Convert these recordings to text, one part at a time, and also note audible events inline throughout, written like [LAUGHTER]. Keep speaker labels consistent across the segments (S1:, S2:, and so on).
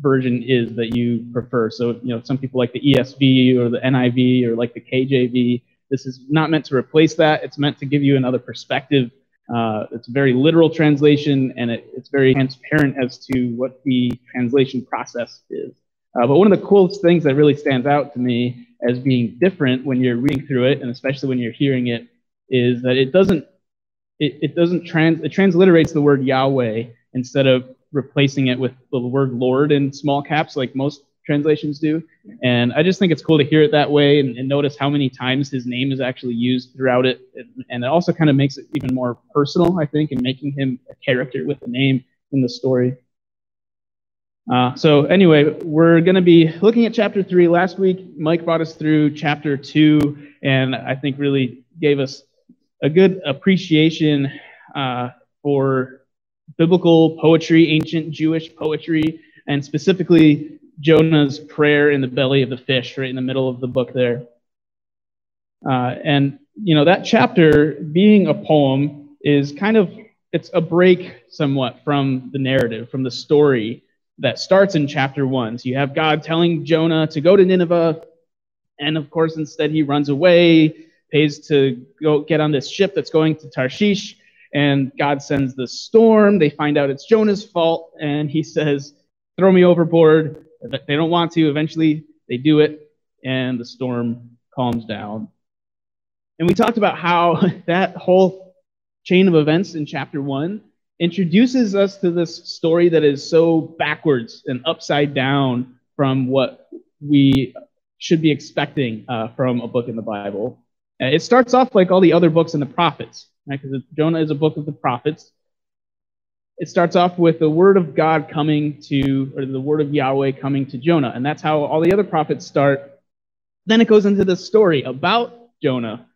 S1: version is that you prefer. So, you know, some people like the ESV or the NIV or like the KJV. This is not meant to replace that. It's meant to give you another perspective. Uh, it's a very literal translation, and it, it's very transparent as to what the translation process is. Uh, but one of the coolest things that really stands out to me as being different when you're reading through it, and especially when you're hearing it, is that it doesn't it, it doesn't trans it transliterates the word Yahweh instead of replacing it with the word Lord in small caps like most translations do. And I just think it's cool to hear it that way and, and notice how many times his name is actually used throughout it. And it also kind of makes it even more personal, I think, in making him a character with a name in the story. Uh, so anyway, we're going to be looking at chapter three. Last week, Mike brought us through chapter two, and I think really gave us a good appreciation uh, for biblical poetry, ancient Jewish poetry, and specifically Jonah's prayer in the belly of the fish, right in the middle of the book there. Uh, and you know that chapter, being a poem, is kind of it's a break somewhat from the narrative, from the story that starts in chapter one. So you have God telling Jonah to go to Nineveh, and of course, instead he runs away, pays to go get on this ship that's going to Tarshish, and God sends the storm. They find out it's Jonah's fault, and he says, Throw me overboard. They don't want to. Eventually, they do it, and the storm calms down. And we talked about how [LAUGHS] that whole chain of events in chapter one introduces us to this story that is so backwards and upside down from what we should be expecting uh, from a book in the Bible. Uh, it starts off like all the other books in the prophets, right? Because Jonah is a book of the prophets. It starts off with the word of God coming to, or the word of Yahweh coming to Jonah, and that's how all the other prophets start. Then it goes into the story about Jonah,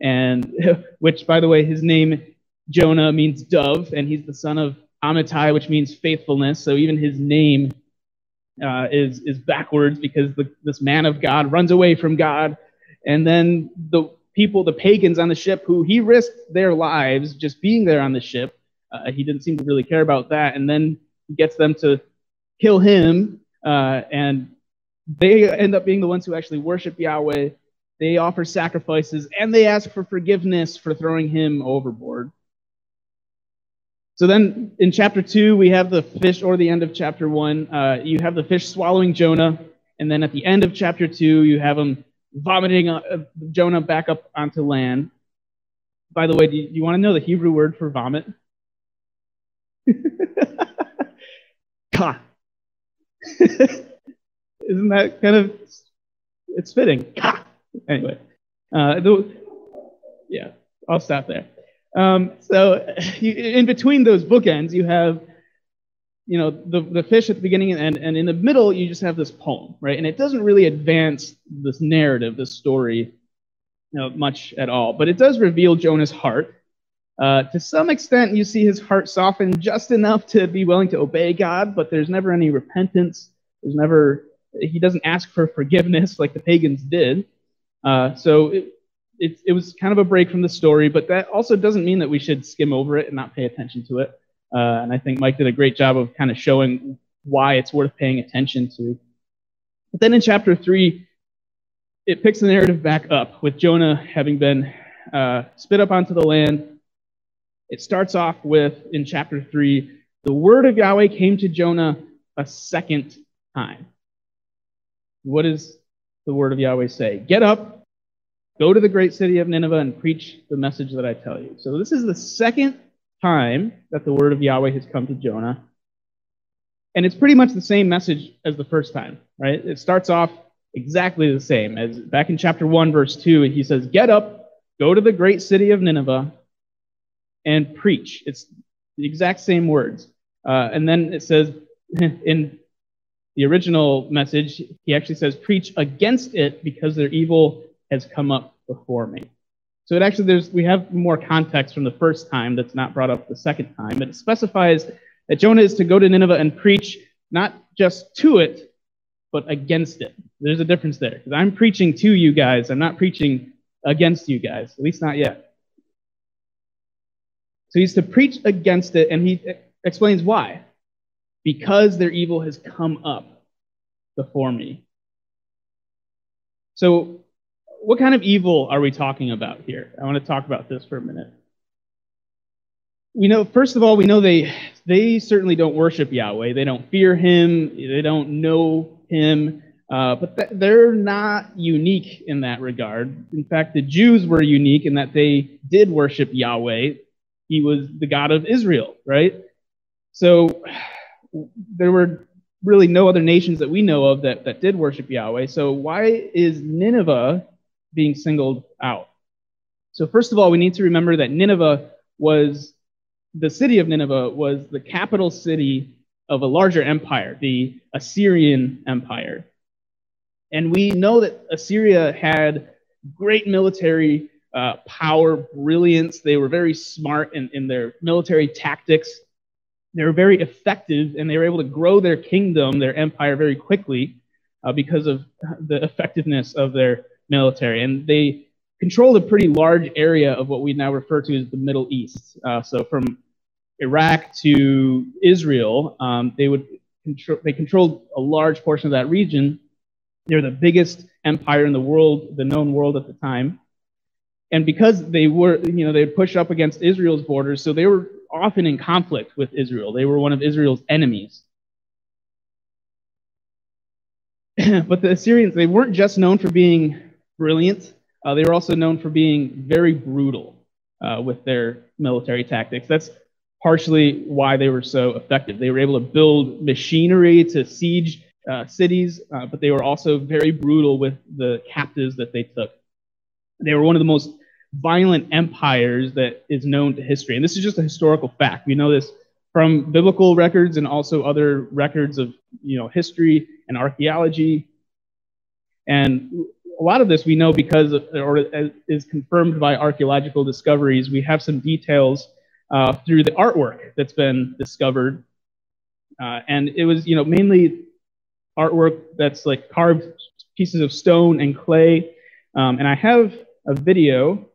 S1: and [LAUGHS] which, by the way, his name Jonah means dove, and he's the son of Amittai, which means faithfulness. So even his name uh, is is backwards because the, this man of God runs away from God, and then the people, the pagans on the ship, who he risked their lives just being there on the ship. Uh, he didn't seem to really care about that, and then he gets them to kill him, uh, and they end up being the ones who actually worship Yahweh. They offer sacrifices and they ask for forgiveness for throwing him overboard. So then in chapter 2, we have the fish, or the end of chapter 1, uh, you have the fish swallowing Jonah. And then at the end of chapter 2, you have him vomiting uh, Jonah back up onto land. By the way, do you, you want to know the Hebrew word for vomit? [LAUGHS] Ka. [LAUGHS] Isn't that kind of, it's fitting. Ka. Anyway, uh, the, yeah, I'll stop there. Um, so [LAUGHS] you, in between those bookends, you have, you know, the, the fish at the beginning and, and in the middle, you just have this poem, right? And it doesn't really advance this narrative, this story, you know, much at all. But it does reveal Jonah's heart. Uh, to some extent, you see his heart soften just enough to be willing to obey God, but there's never any repentance. There's never, he doesn't ask for forgiveness like the pagans did. Uh, so it, it, it was kind of a break from the story, but that also doesn't mean that we should skim over it and not pay attention to it. Uh, and I think Mike did a great job of kind of showing why it's worth paying attention to. But then in chapter three, it picks the narrative back up with Jonah having been uh, spit up onto the land. It starts off with, in chapter three, the word of Yahweh came to Jonah a second time. What does the word of Yahweh say? Get up, Go to the great city of Nineveh and preach the message that I tell you. So this is the second time that the word of Yahweh has come to Jonah. And it's pretty much the same message as the first time, right? It starts off exactly the same. As back in chapter 1, verse 2, he says, Get up, go to the great city of Nineveh, and preach. It's the exact same words. Uh, and then it says [LAUGHS] in the original message, he actually says, Preach against it because their evil has come up before me. So it actually there's we have more context from the first time that's not brought up the second time. But it specifies that Jonah is to go to Nineveh and preach not just to it, but against it. There's a difference there. Because I'm preaching to you guys, I'm not preaching against you guys, at least not yet. So he's to preach against it, and he explains why. Because their evil has come up before me. So, what kind of evil are we talking about here? I want to talk about this for a minute. We know, first of all, we know they they certainly don't worship Yahweh. They don't fear Him. They don't know Him. Uh, but th- they're not unique in that regard. In fact, the Jews were unique in that they did worship Yahweh. He was the God of Israel, right? So there were really no other nations that we know of that, that did worship Yahweh. So why is Nineveh being singled out? So first of all, we need to remember that Nineveh was the city of Nineveh was the capital city of a larger empire, the Assyrian Empire. And we know that Assyria had great military uh, power, brilliance. They were very smart in, in their military tactics. They were very effective, and they were able to grow their kingdom, their empire, very quickly uh, because of the effectiveness of their military. And they controlled a pretty large area of what we now refer to as the Middle East. Uh, so from Iraq to Israel, um, they would control, they controlled a large portion of that region. They're the biggest empire in the world, the known world at the time. And because they were, you know, they pushed up against Israel's borders, so they were often in conflict with Israel. They were one of Israel's enemies. [CLEARS THROAT] but the Assyrians, they weren't just known for being brilliant, uh, they were also known for being very brutal uh, with their military tactics. That's partially why they were so effective. They were able to build machinery to siege uh, cities, uh, but they were also very brutal with the captives that they took. They were one of the most violent empires that is known to history. And this is just a historical fact. We know this from biblical records and also other records of you know history and archaeology. And a lot of this we know because or is confirmed by archaeological discoveries. We have some details uh, through the artwork that's been discovered, uh, and it was you know mainly artwork that's like carved pieces of stone and clay. Um, and I have a video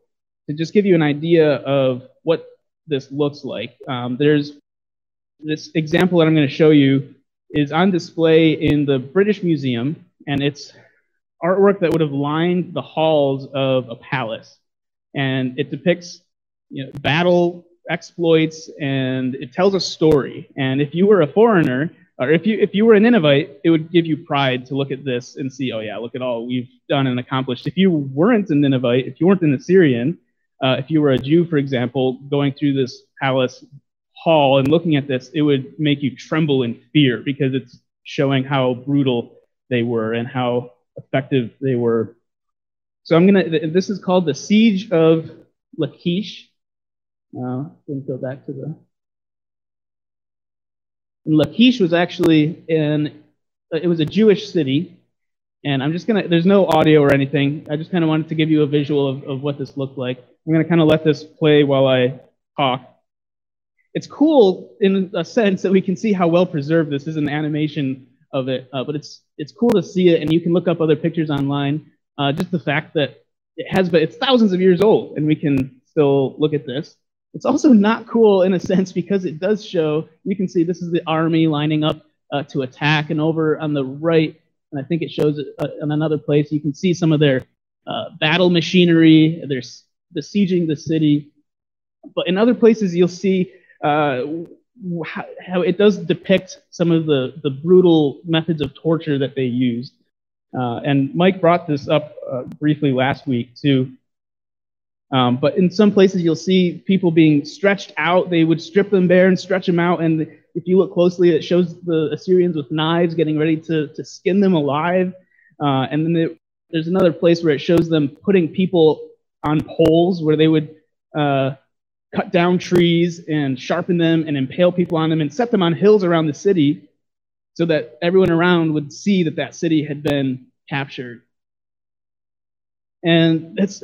S1: to just give you an idea of what this looks like, um, there's this example that I'm going to show you is on display in the British Museum, and it's artwork that would have lined the halls of a palace. And it depicts you know, battle exploits, and it tells a story. And if you were a foreigner, or if you if you were a Ninevite, it would give you pride to look at this and see, oh yeah, look at all we've done and accomplished. If you weren't a Ninevite, if you weren't an Assyrian, uh, if you were a Jew, for example, going through this palace hall and looking at this, it would make you tremble in fear because it's showing how brutal they were and how effective they were. So I'm gonna. This is called the Siege of Lachish. Uh, let me go back to the. And Lachish was actually in. It was a Jewish city and I'm just gonna, there's no audio or anything. I just kind of wanted to give you a visual of, of what this looked like. I'm gonna kind of let this play while I talk. It's cool in a sense that we can see how well preserved this is an animation of it, uh, but it's it's cool to see it, and you can look up other pictures online. Uh, just the fact that it has, but it's thousands of years old, and we can still look at this. It's also not cool in a [LAUGHS] sense because it does show. You can see this is the army lining up uh, to attack, and over on the right and I think it shows it uh, in another place. You can see some of their uh, battle machinery. They're besieging the city. But in other places, you'll see uh, how, how, it does depict some of the, the brutal methods of torture that they used. Uh, and Mike brought this up uh, briefly last week, too. Um, but in some places, you'll see people being stretched out. They would strip them bare and stretch them out, and if you look closely, it shows the Assyrians with knives getting ready to, to skin them alive. Uh, and then there's another place where it shows them putting people on poles where they would uh, cut down trees and sharpen them and impale people on them and set them on hills around the city so that everyone around would see that that city had been captured. And that's,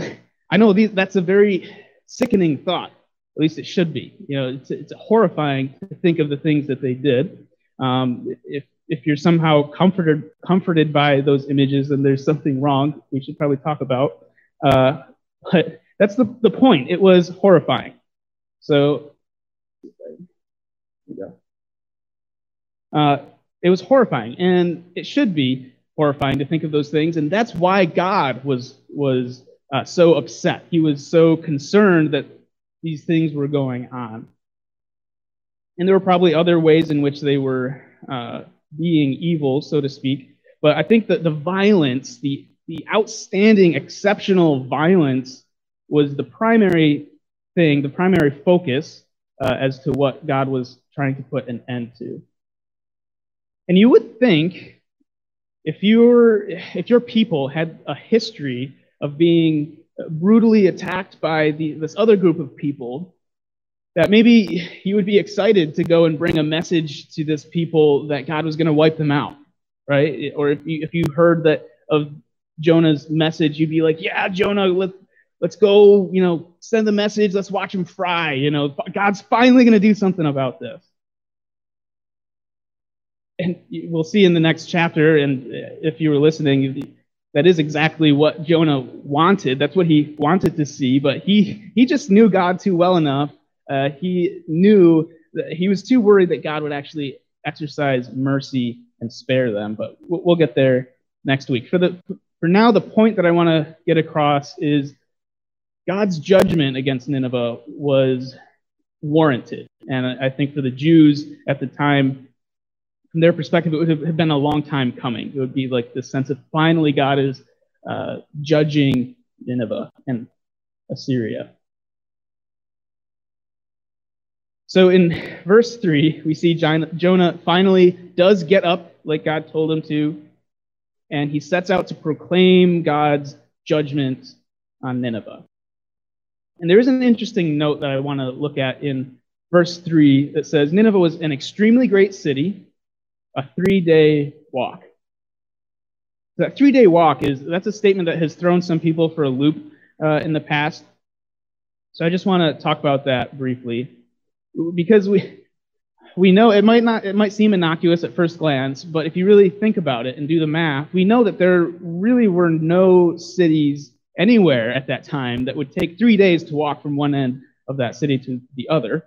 S1: I know these, that's a very sickening thought. At least it should be. You know, it's, it's horrifying to think of the things that they did. Um, if if you're somehow comforted comforted by those images, then there's something wrong. We should probably talk about. Uh, but that's the, the point. It was horrifying. So, uh, It was horrifying, and it should be horrifying to think of those things, and that's why God was was uh, so upset. He was so concerned that these things were going on. And there were probably other ways in which they were uh, being evil, so to speak. But I think that the violence, the, the outstanding, exceptional violence, was the primary thing, the primary focus uh, as to what God was trying to put an end to. And you would think if your if your people had a history of being brutally attacked by the, this other group of people, that maybe you would be excited to go and bring a message to this people that God was going to wipe them out, right? Or if you, if you heard that of Jonah's message, you'd be like, yeah, Jonah, let, let's go, you know, send the message. Let's watch him fry. You know, God's finally going to do something about this. And we'll see in the next chapter, and if you were listening, that is exactly what Jonah wanted. That's what he wanted to see, but he, he just knew God too well enough. Uh, he knew that he was too worried that God would actually exercise mercy and spare them, but we'll, get there next week. For, the, for now, the point that I want to get across is God's judgment against Nineveh was warranted. And I think for the Jews at the time, from their perspective, it would have been a long time coming. It would be like the sense of finally God is uh, judging Nineveh and Assyria. So in verse 3, we see Jonah finally does get up like God told him to, and he sets out to proclaim God's judgment on Nineveh. And there is an interesting note that I want to look at in verse 3 that says Nineveh was an extremely great city a three day walk. That three day walk is that's a statement that has thrown some people for a loop uh, in the past. So I just want to talk about that briefly because we we know it might not it might seem innocuous at first glance, but if you really think about it and do the math, we know that there really were no cities anywhere at that time that would take three days to walk from one end of that city to the other.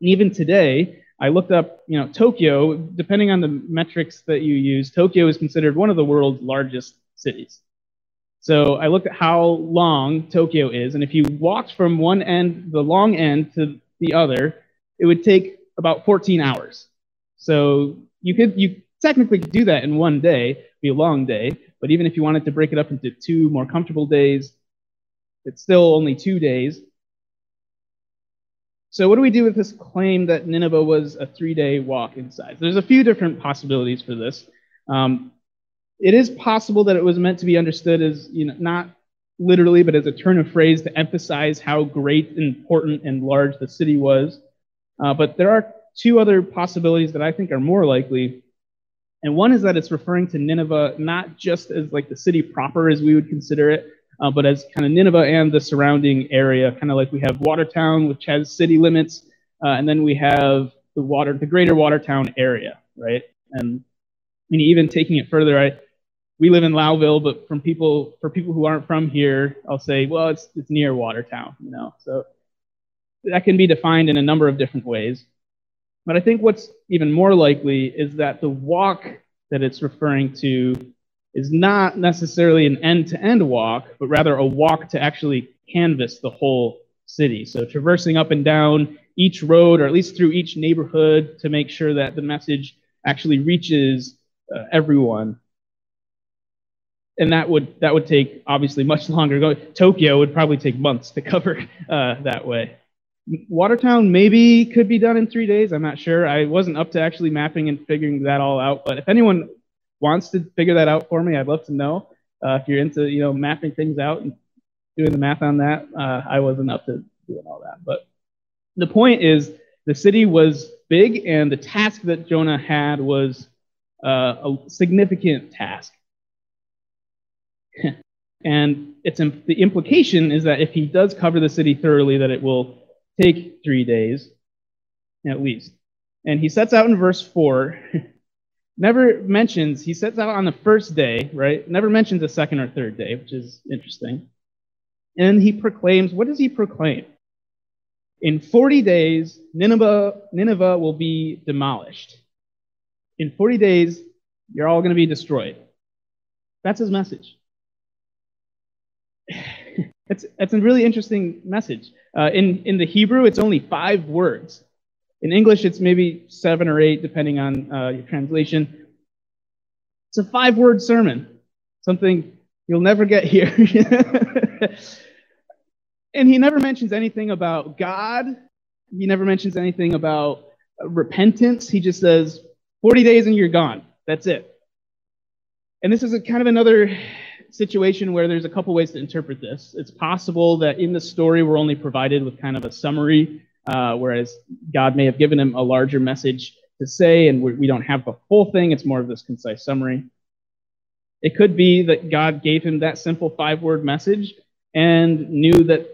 S1: And even today, I looked up, you know, Tokyo, depending on the metrics that you use, Tokyo is considered one of the world's largest cities. So I looked at how long Tokyo is, and if you walked from one end, the long end, to the other, it would take about 14 hours. So you could you technically do that in one day, be a long day, but even if you wanted to break it up into two more comfortable days, it's still only two days. So, what do we do with this claim that Nineveh was a three day walk in size? There's a few different possibilities for this. Um, it is possible that it was meant to be understood as, you know, not literally, but as a turn of phrase to emphasize how great, important, and large the city was. Uh, but there are two other possibilities that I think are more likely. And one is that it's referring to Nineveh not just as like the city proper as we would consider it, uh, but as kind of Nineveh and the surrounding area, kind of like we have Watertown, which has city limits, uh, and then we have the water, the greater Watertown area, right? And I mean, even taking it further, I we live in Lowville, but from people for people who aren't from here, I'll say, well, it's it's near Watertown, you know. So that can be defined in a number of different ways. But I think what's even more likely is that the walk that it's referring to is not necessarily an end to end walk, but rather a walk to actually canvass the whole city. So traversing up and down each road, or at least through each neighborhood, to make sure that the message actually reaches uh, everyone. And that would that would take obviously much [LAUGHS] longer. Tokyo would probably take months to cover uh, that way. Watertown maybe could be done in three days. I'm not sure. I wasn't up to actually mapping and figuring that all out. But if anyone wants to figure that out for me, I'd love to know. Uh, if you're into, you know, mapping things out and doing the math on that, uh, I wasn't up to doing all that. But the point is, the city was big, and the task that Jonah had was uh, a significant task. [LAUGHS] and it's the implication is that if he does cover the city thoroughly, that it will take three days at least. And he sets out in verse 4 [LAUGHS] never mentions, he sets out on the first day, right? Never mentions a second or third day, which is interesting. And he proclaims, what does he proclaim? In 40 days, Nineveh, Nineveh will be demolished. in 40 days, you're all going to be destroyed. That's his message. It's, it's a really interesting message. Uh, in, in the Hebrew, it's only five words. In English, it's maybe seven or eight, depending on uh, your translation. It's a five word sermon, something you'll never get here. [LAUGHS] and he never mentions anything about God, he never mentions anything about repentance. He just says, 40 days and you're gone. That's it. And this is kind of another situation where there's a couple ways to interpret this. It's possible that in the story we're only provided with kind of a summary, uh, whereas God may have given him a larger message to say, and we don't have the whole thing. It's more of this concise summary. It could be that God gave him that simple five word message and knew that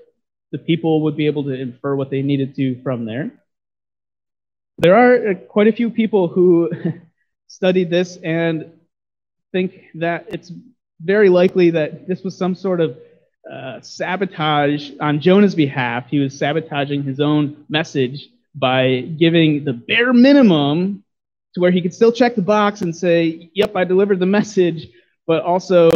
S1: the people would be able to infer what they needed to from there. There are uh, quite a few people who [LAUGHS] studied this and think that it's very likely that this was some sort of uh, sabotage on Jonah's behalf. He was sabotaging his own message by giving the bare minimum to where he could still check the box and say, Yep, I delivered the message, but also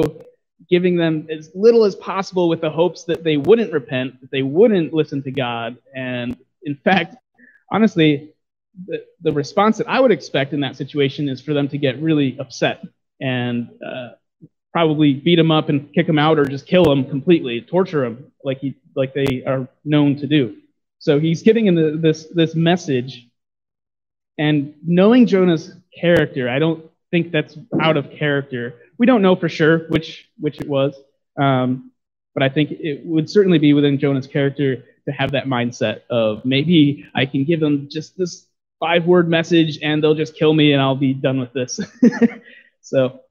S1: giving them as little as possible with the hopes that they wouldn't repent, that they wouldn't listen to God. And in fact, honestly, the, the response that I would expect in that situation is for them to get really upset and uh, probably beat him up and kick him out or just kill him completely, torture him like he like they are known to do. So he's giving him this this message, and knowing Jonah's character, I don't think that's out of character. We don't know for sure which which it was, um, but I think it would certainly be within Jonah's character to have that mindset of maybe I can give them just this five word message and they'll just kill me and I'll be done with this. [LAUGHS] so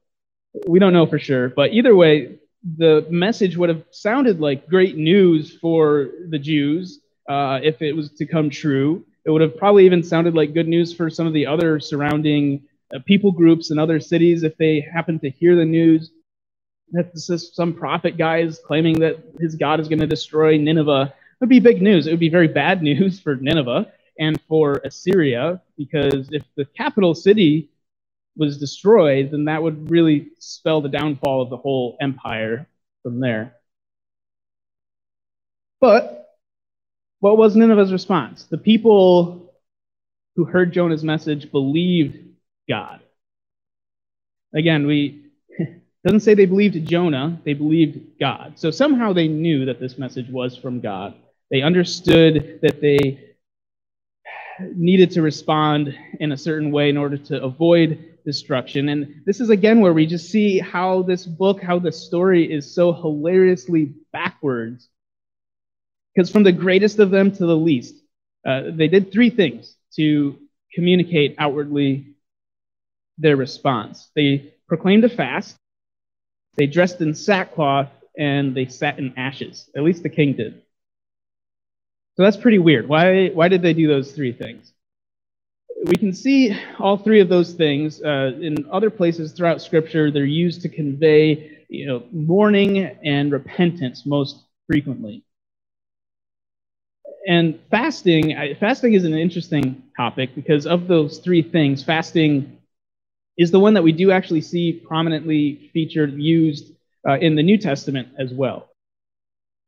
S1: we don't know for sure. But either way, the message would have sounded like great news for the Jews uh, if it was to come true. It would have probably even sounded like good news for some of the other surrounding uh, people groups and other cities if they happened to hear the news that this is some prophet guy is claiming that his God is going to destroy Nineveh. It would be big news. It would be very bad [LAUGHS] news for Nineveh and for Assyria, because if the capital city was destroyed, then that would really spell the downfall of the whole empire from there. But what was Nineveh's response? The people who heard Jonah's message believed God. Again, we [LAUGHS] doesn't say they believed Jonah, they believed God. So somehow they knew that this message was from God. They understood that they needed to respond in a certain way in order to avoid destruction. And this is again where we just see how this book, how the story is so hilariously backwards. Because from the greatest of them to the least, uh, they did three things to communicate outwardly their response. They proclaimed a fast, they dressed in sackcloth, and they sat in ashes. At least the king did. So that's pretty weird. Why, why did they do those three things? We can see all three of those things uh, in other places throughout Scripture. They're used to convey you know, mourning and repentance most frequently. And fasting, fasting is an interesting topic because of those three things, fasting is the one that we do actually see prominently featured, used uh, in the New Testament as well.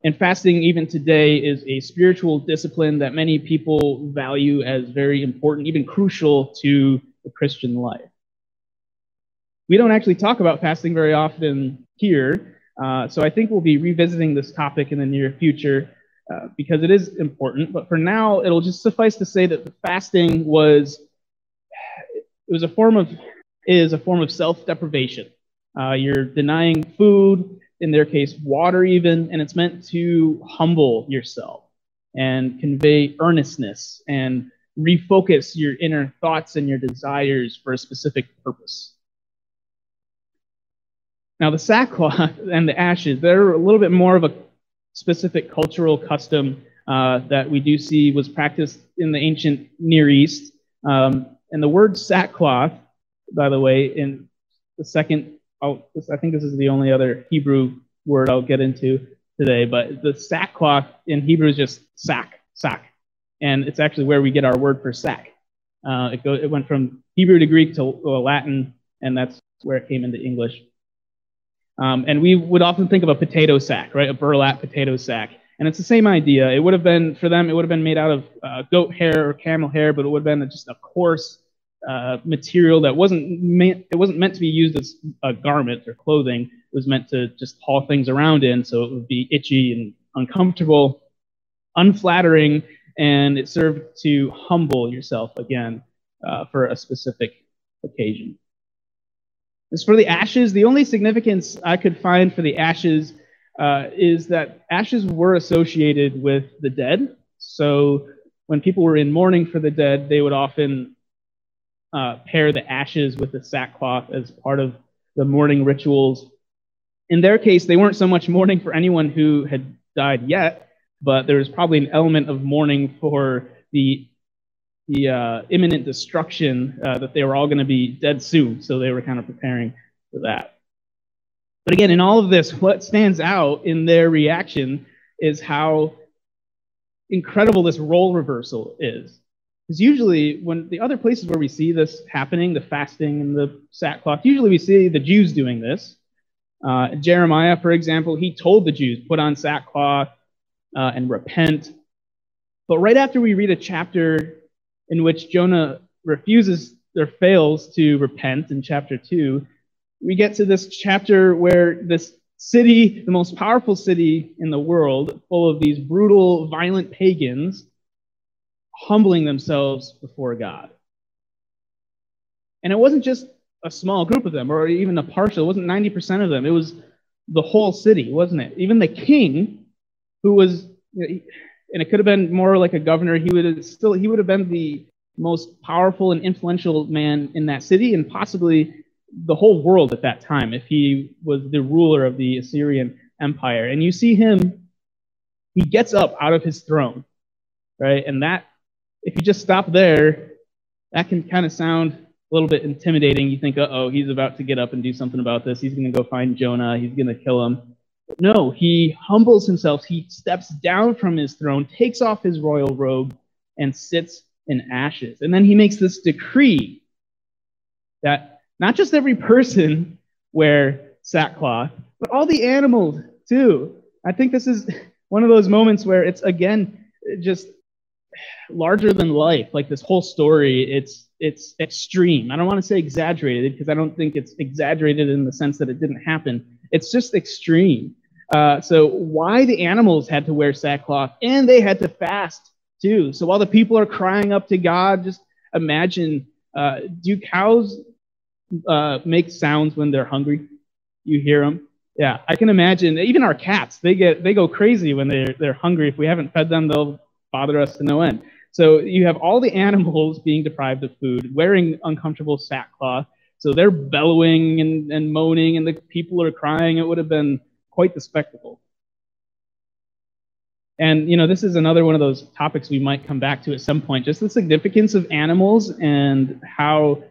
S1: And fasting, even today, is a spiritual discipline that many people value as very important, even crucial to the Christian life. We don't actually talk about fasting very often here, uh, so I think we'll be revisiting this topic in the near future uh, because it is important. But for now, it'll just suffice to say that the fasting was it was a form of is a form of self-deprivation. Uh, you're denying food, in their case, water even, and it's meant to humble yourself and convey earnestness and refocus your inner thoughts and your desires for a specific purpose. Now, the sackcloth [LAUGHS] and the ashes, they're a little bit more of a specific cultural custom uh, that we do see was practiced in the ancient Near East. Um, and the word sackcloth, by the way, in the second I'll, I think this is the only other Hebrew word I'll get into today, but the sackcloth in Hebrew is just sack, sack. And it's actually where we get our word for sack. Uh, it, go, it went from Hebrew to Greek to Latin, and that's where it came into English. Um, and we would often think of a potato sack, right? A burlap potato sack. And it's the same idea. It would have been, for them, it would have been made out of uh, goat hair or camel hair, but it would have been just a coarse uh, material that wasn't meant, it wasn't meant to be used as a garment or clothing. It was meant to just haul things around in, so it would be itchy and uncomfortable, unflattering, and it served to humble yourself again uh, for a specific occasion. As for the ashes, the only significance I could find for the ashes uh, is that ashes were associated with the dead. So when people were in mourning for the dead, they would often uh, pair the ashes with the sackcloth as part of the mourning rituals. In their case, they weren't so much mourning for anyone who had died yet, but there was probably an element of mourning for the the uh, imminent destruction uh, that they were all going to be dead soon. So they were kind of preparing for that. But again, in all of this, what stands out in their reaction is how incredible this role reversal is. Because usually, when the other places where we see this happening, the fasting and the sackcloth, usually we see the Jews doing this. Uh, Jeremiah, for example, he told the Jews, put on sackcloth uh, and repent. But right after we read a chapter in which Jonah refuses or fails to repent in chapter 2, we get to this chapter where this city, the most powerful city in the world, full of these brutal, violent pagans, humbling themselves before God. And it wasn't just a small group of them, or even a partial, it wasn't 90% of them. It was the whole city, wasn't it? Even the king, who was, and it could have been more like a governor, he would have still, he would have been the most powerful and influential man in that city, and possibly the whole world at that time if he was the ruler of the Assyrian Empire. And you see him, he gets up out of his throne, right? And that, if you just stop there, that can kind of sound a little bit intimidating. You think, uh oh, he's about to get up and do something about this. He's going to go find Jonah. He's going to kill him. But no, he humbles himself. He steps down from his throne, takes off his royal robe, and sits in ashes. And then he makes this decree that not just every person wear sackcloth, but all the animals too. I think this is one of those moments where it's again just larger than life. Like this whole story, it's it's extreme. I don't want to say exaggerated because I don't think it's exaggerated in the sense that it didn't happen. It's just extreme. Uh, so why the animals had to wear sackcloth and they had to fast too. So while the people are crying up to God, just imagine: uh, do cows uh, make sounds when they're hungry. You hear them. Yeah, I can imagine. Even our cats, they get they go crazy when they're they're hungry. If we haven't fed them, they'll bother us to no end. So you have all the [LAUGHS] animals being deprived of food, wearing uncomfortable sackcloth. So they're bellowing and, and moaning, and the people are crying. It would have been quite the spectacle. And you know, this is another one of those topics we might come back to at some point. Just the significance of animals and how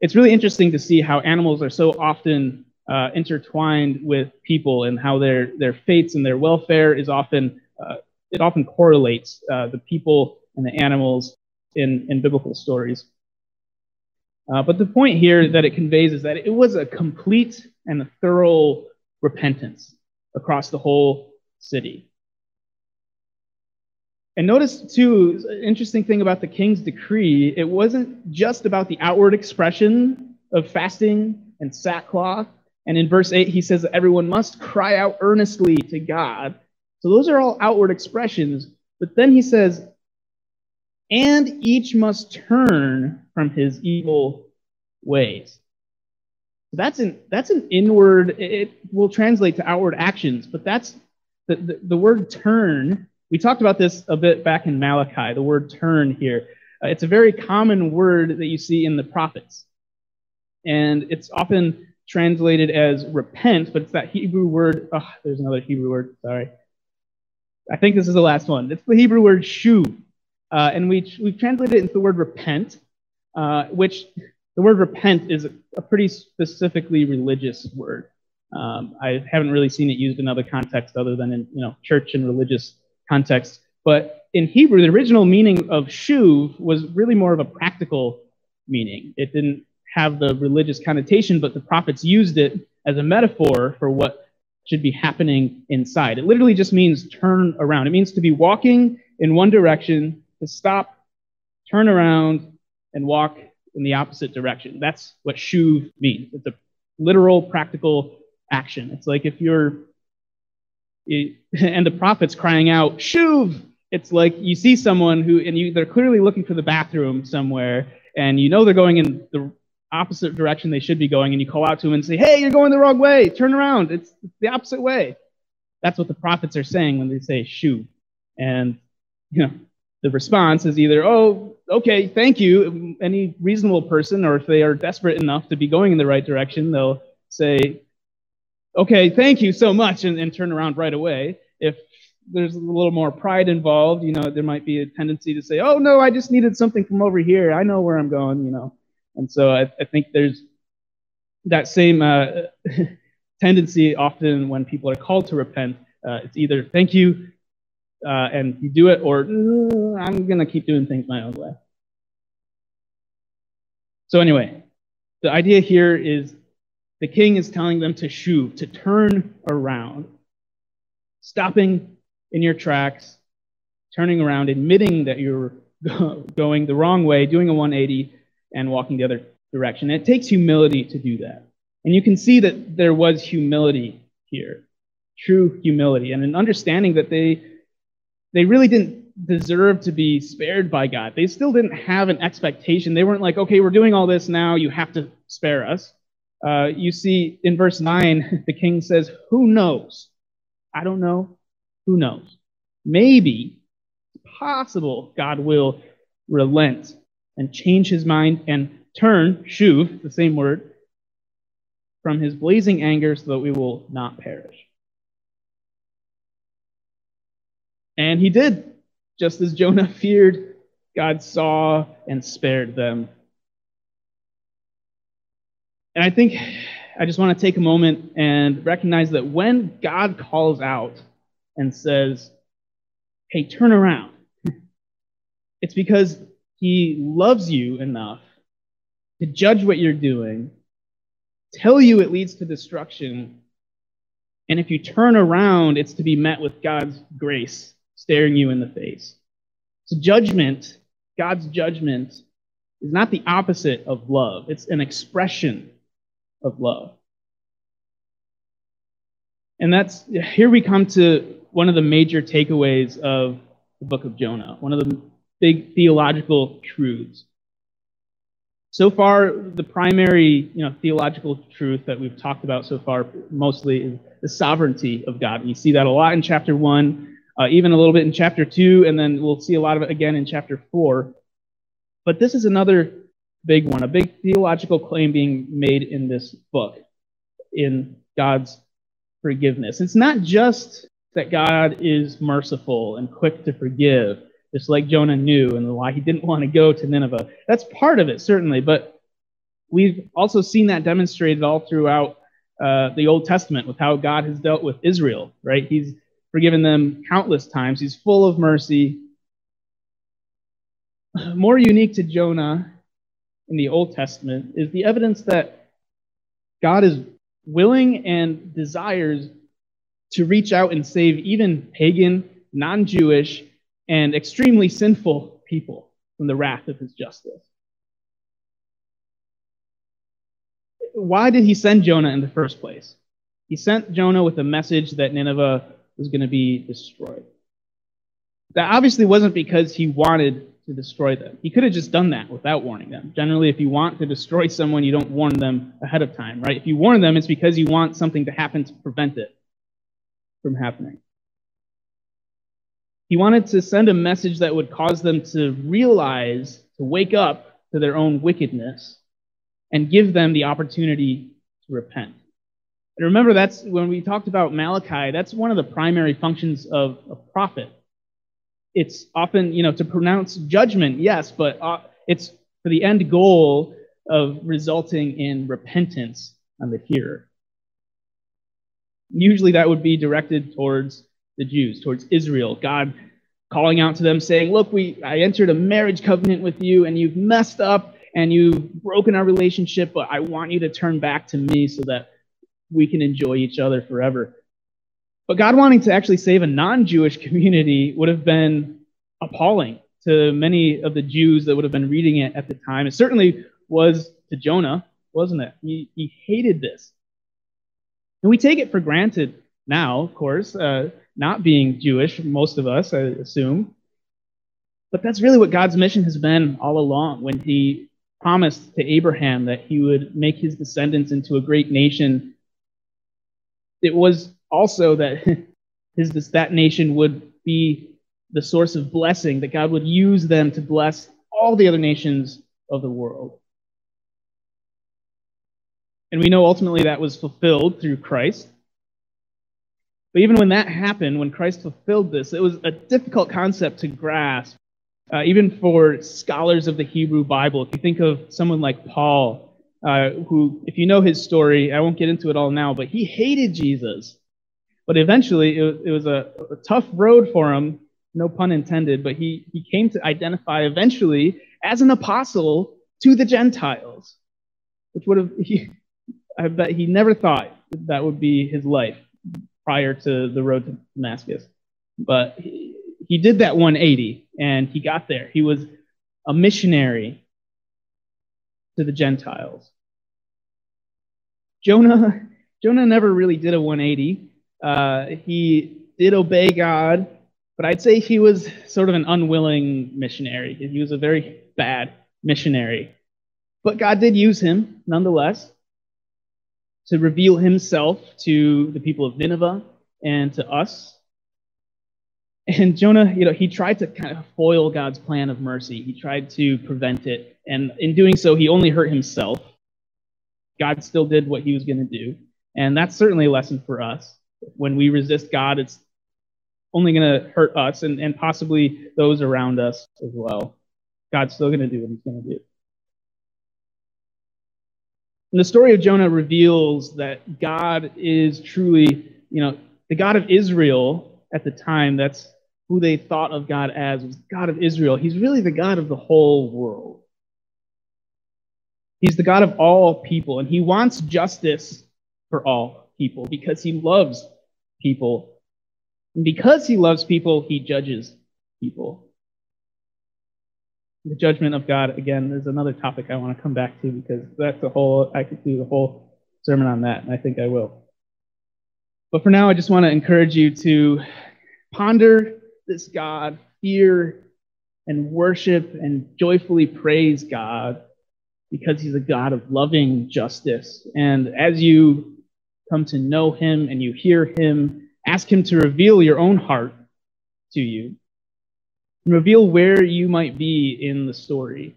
S1: it's really interesting to see how animals are so often uh, intertwined with people and how their their fates and their welfare is often uh, it often correlates uh, the people and the animals in in biblical stories. Uh, but the point here that it conveys is that it was a complete and a thorough repentance across the whole city. And notice, too, an interesting thing about the king's decree, it wasn't just about the outward expression of fasting and sackcloth. And in verse 8, he says that everyone must cry out earnestly to God. So those are all outward expressions. But then he says, and each must turn from his evil ways. That's an, that's an inward, it will translate to outward actions, but that's the, the, the word turn we talked about this a bit back in Malachi, the word turn here. Uh, it's a very common word that you see in the prophets. And it's often translated as repent, but it's that Hebrew word. Oh, there's another Hebrew word, sorry. I think this is the last one. It's the Hebrew word shu. Uh, and we, we've translated it into the word repent, uh, which the word repent is a pretty specifically religious word. Um, I haven't really seen it used in other contexts other than in you know church and religious contexts. But in Hebrew, the original meaning of shuv was really more of a practical meaning. It didn't have the religious connotation, but the prophets used it as a metaphor for what should be happening inside. It literally just means turn around. It means to be walking in one direction, to stop, turn around, and walk in the opposite direction. That's what shuv means. It's a literal, practical action. It's like if you're, [LAUGHS] and the prophet's crying out, shuv. It's like you see someone who, and you, they're clearly looking for the bathroom somewhere, and you know they're going in the opposite direction they should be going, and you call out to them and say, hey, you're going the wrong way. Turn around. It's the opposite way. That's what the prophets are saying when they say shoo. And, you know, the response is either, oh, okay, thank you. Any reasonable person, or if they are desperate enough to be going in the right direction, they'll say, okay, thank you so much, and, and turn around right away. If there's a little more pride involved, you know, there might be a tendency to say, oh, no, I just needed something from over here. I know where I'm going, you know. And so I, I think there's that same uh, [LAUGHS] tendency often when people are called to repent. Uh, it's either thank you uh, and you do it, or mm, I'm going to keep doing things my own way. So, anyway, the idea here is the king is telling them to shuv, to turn around, stopping in your tracks, turning around, admitting that you're [LAUGHS] going the wrong way, doing a 180, and walking the other direction. And it takes humility to do that. And you can see that there was humility here, true humility, and an understanding that they they really didn't deserve to be spared by God. They still didn't have an expectation. They weren't like, okay, we're doing all this now, you have to spare us. Uh, you see in verse 9, [LAUGHS] the king says, Who knows? I don't know. Who knows? Maybe, possible, God will relent and change his mind and turn, shuv, the same word, from his blazing anger so that we will not perish. And he did. Just as Jonah [LAUGHS] feared, God saw and spared them. And I think I just want to take a moment and recognize that when God calls out and says, hey, turn around, [LAUGHS] it's because he loves you enough to judge what you're doing, tell you it leads to destruction, and if you turn around, it's to be met with God's grace staring you in the face. So, judgment, God's judgment, is not the opposite of love, it's an expression of love. And that's here we come to one of the major takeaways of the book of Jonah, one of the big theological truths. So far, the primary you know, theological truth that we've talked about so far mostly is the sovereignty of God. You see that a lot in chapter 1 uh, even a little bit in chapter 2, and then we'll see a lot of it again in chapter 4. But this is another big one, a big theological claim being made in this book, in God's forgiveness. It's not just that God is merciful and quick to forgive, just like Jonah knew and why he didn't want to go to Nineveh. That's part of it, certainly, but we've also seen that demonstrated all throughout uh, the Old Testament with how God has dealt with Israel, right? He's forgiven them countless times. He's full of mercy. [SIGHS] More unique to Jonah in the Old Testament is the evidence that God is willing and desires to reach out and save even pagan, non Jewish, and extremely sinful people from the wrath of his justice. Why did he send Jonah in the first place? He sent Jonah with a message that Nineveh was going to be destroyed. That obviously wasn't because he wanted to destroy them. He could have just done that without warning them. Generally, if you want to destroy someone, you don't warn them ahead of time, right? If you warn them, it's because you want something to happen to prevent it from happening. He wanted to send a message that would cause them to realize, to wake up to their own wickedness, and give them the opportunity to repent. And remember, that's when we talked about Malachi, that's one of the primary functions of a prophet. It's often, you know, to pronounce judgment, yes, but uh, it's for the end goal of resulting in repentance on the hearer. Usually that would be directed towards the Jews, towards Israel. God calling out to them saying, Look, we I entered a marriage covenant with you and you've messed up and you've broken our relationship, but I want you to turn back to me so that we can enjoy each other forever. But God wanting to actually save a non Jewish [LAUGHS] community would have been appalling to many of the Jews that would have been reading it at the time. It certainly was to Jonah, wasn't it? He, he hated this. And we take it for granted now, of course, uh, not being Jewish, most of us, I assume. But that's really what God's mission has been all along when he promised to Abraham that he would make his descendants into a great nation. It was also that [LAUGHS] his, that nation would be the source of blessing, that God would use them to bless all the other nations of the world. And we know ultimately that was fulfilled through Christ. But even when that happened, when Christ fulfilled this, it was a difficult concept to grasp, uh, even for scholars of the Hebrew Bible. If you think of someone like Paul, uh, who, if you know his story, I won't get into it all now, but he hated Jesus. But eventually, it, it was a, a tough road for him, no pun intended, but he, he came to identify eventually as an apostle to the Gentiles, which would have, [LAUGHS] he, I bet he never thought that would be his life prior to the road to Damascus. But he, he did that 180 and he got there. He was a missionary to the Gentiles. Jonah, [LAUGHS] Jonah never really did a 180. Uh, he did obey God, but I'd say he was sort of an unwilling missionary. He was a very bad missionary. But God did use him nonetheless to reveal himself to the people of Nineveh and to us. And Jonah, you know, he tried to kind of foil God's plan of mercy. He tried to prevent it. And in doing so, he only hurt himself. God still did what he was going to do. And that's certainly a lesson for us. When we resist God, it's only going to hurt us and, and possibly those around us as well. God's still going to do what he's going to do. And the story of Jonah reveals that God is truly, you know, the God of Israel at the time, that's who they thought of God as, was God of Israel. He's really the God of the whole world. He's the God of all people, and he wants justice for all people because he loves people. And because he loves people, he judges people the judgment of God, again, is another topic I want to come back to because that's a whole, I could do the whole sermon on that, and I think I will. But for now, I just want to encourage you to ponder this God, fear and worship and joyfully praise God because he's a God of loving justice. And as you come to know him and you hear him, ask him to reveal your own heart to you reveal where you might be in the story.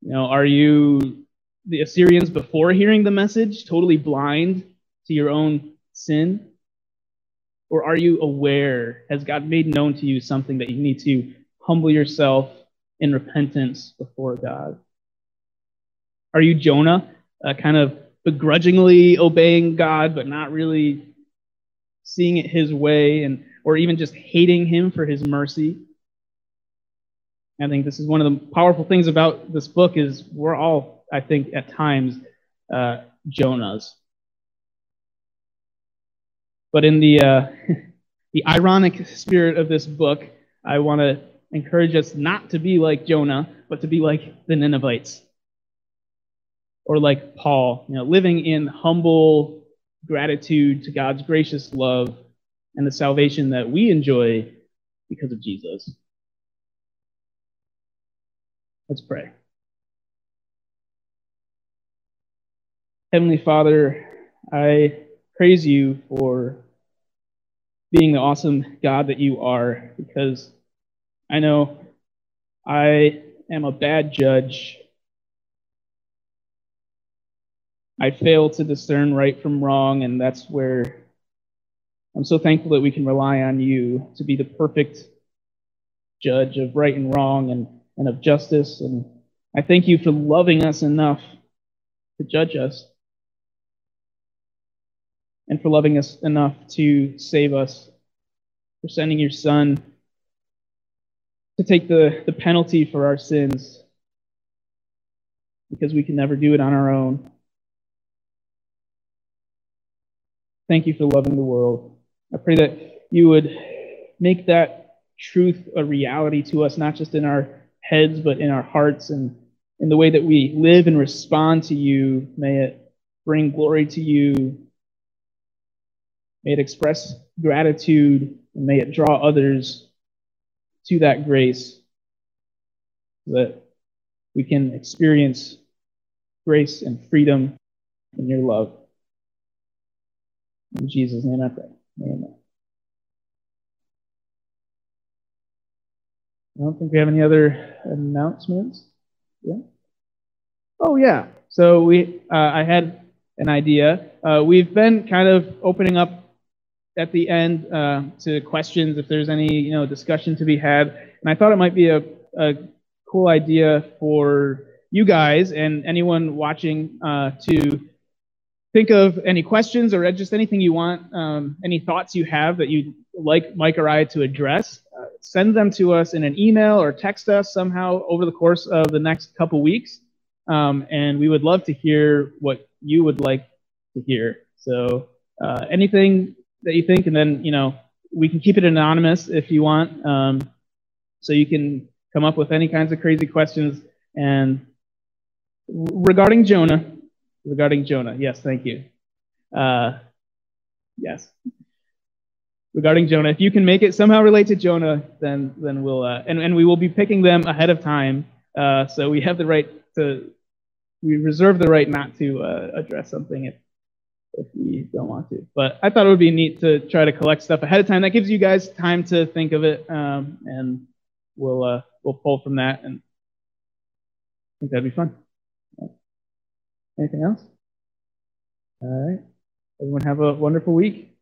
S1: You know, are you the Assyrians before hearing the message, totally blind to your own sin? Or are you aware? Has God made known to you something that you need to humble yourself in repentance before God? Are you Jonah, uh, kind of begrudgingly obeying God, but not really seeing it his way, and or even just hating him for his mercy? I think this is one of the powerful things about this book is we're all, I think, at times uh, Jonahs. But in the uh, [LAUGHS] the ironic spirit of this book, I want to encourage us not to be like Jonah, but to be like the Ninevites or like Paul, you know, living in humble gratitude to God's gracious love and the salvation that we enjoy because of Jesus. Let's pray. Heavenly Father, I praise you for being the awesome God that you are, because I know I am a bad judge. I fail to discern right from wrong, and that's where I'm so thankful that we can rely on you to be the perfect judge of right and wrong and and of justice. And I thank you for loving us enough to judge us and for loving us enough to save us, for sending your Son to take the, the penalty for our sins. because we can never do it on our own. Thank you for loving the world. I pray that you would make that truth a reality to us, not just in our heads, but in our hearts and in the way that we live and respond to you. May it bring glory to you. May it express gratitude, and may it draw others to that grace so that we can experience grace and freedom in your love. In Jesus' name I pray. Amen. I don't think we have any other announcements. Yeah. Oh yeah. So we, uh, I had an idea. Uh, we've been kind of opening up at the end uh, to questions if there's any you know discussion to be had, and I thought it might be a, a cool idea for you guys and anyone watching uh, to think of any questions or just anything you want, um, any thoughts you have that you'd like Mike or I to address. Send them to us in an email or text us somehow over the course of the next couple weeks. Um, and we would love to hear what you would like to hear. So uh, anything that you think, and then, you know, we can keep it anonymous if you want. Um, so you can come up with any kinds of crazy questions. And regarding Jonah, regarding Jonah, yes, thank you. Uh, yes. Regarding Jonah, if you can make it somehow relate to Jonah, then then we'll uh, and and we will be picking them ahead of time, uh, so we have the right to we reserve the right not to uh, address something if if we don't want to. But I thought it would be neat to try to collect stuff ahead of time. That gives you guys time to think of it, um, and we'll uh, we'll pull from that, and I think that'd be fun. Anything else? All right. Everyone have a wonderful week.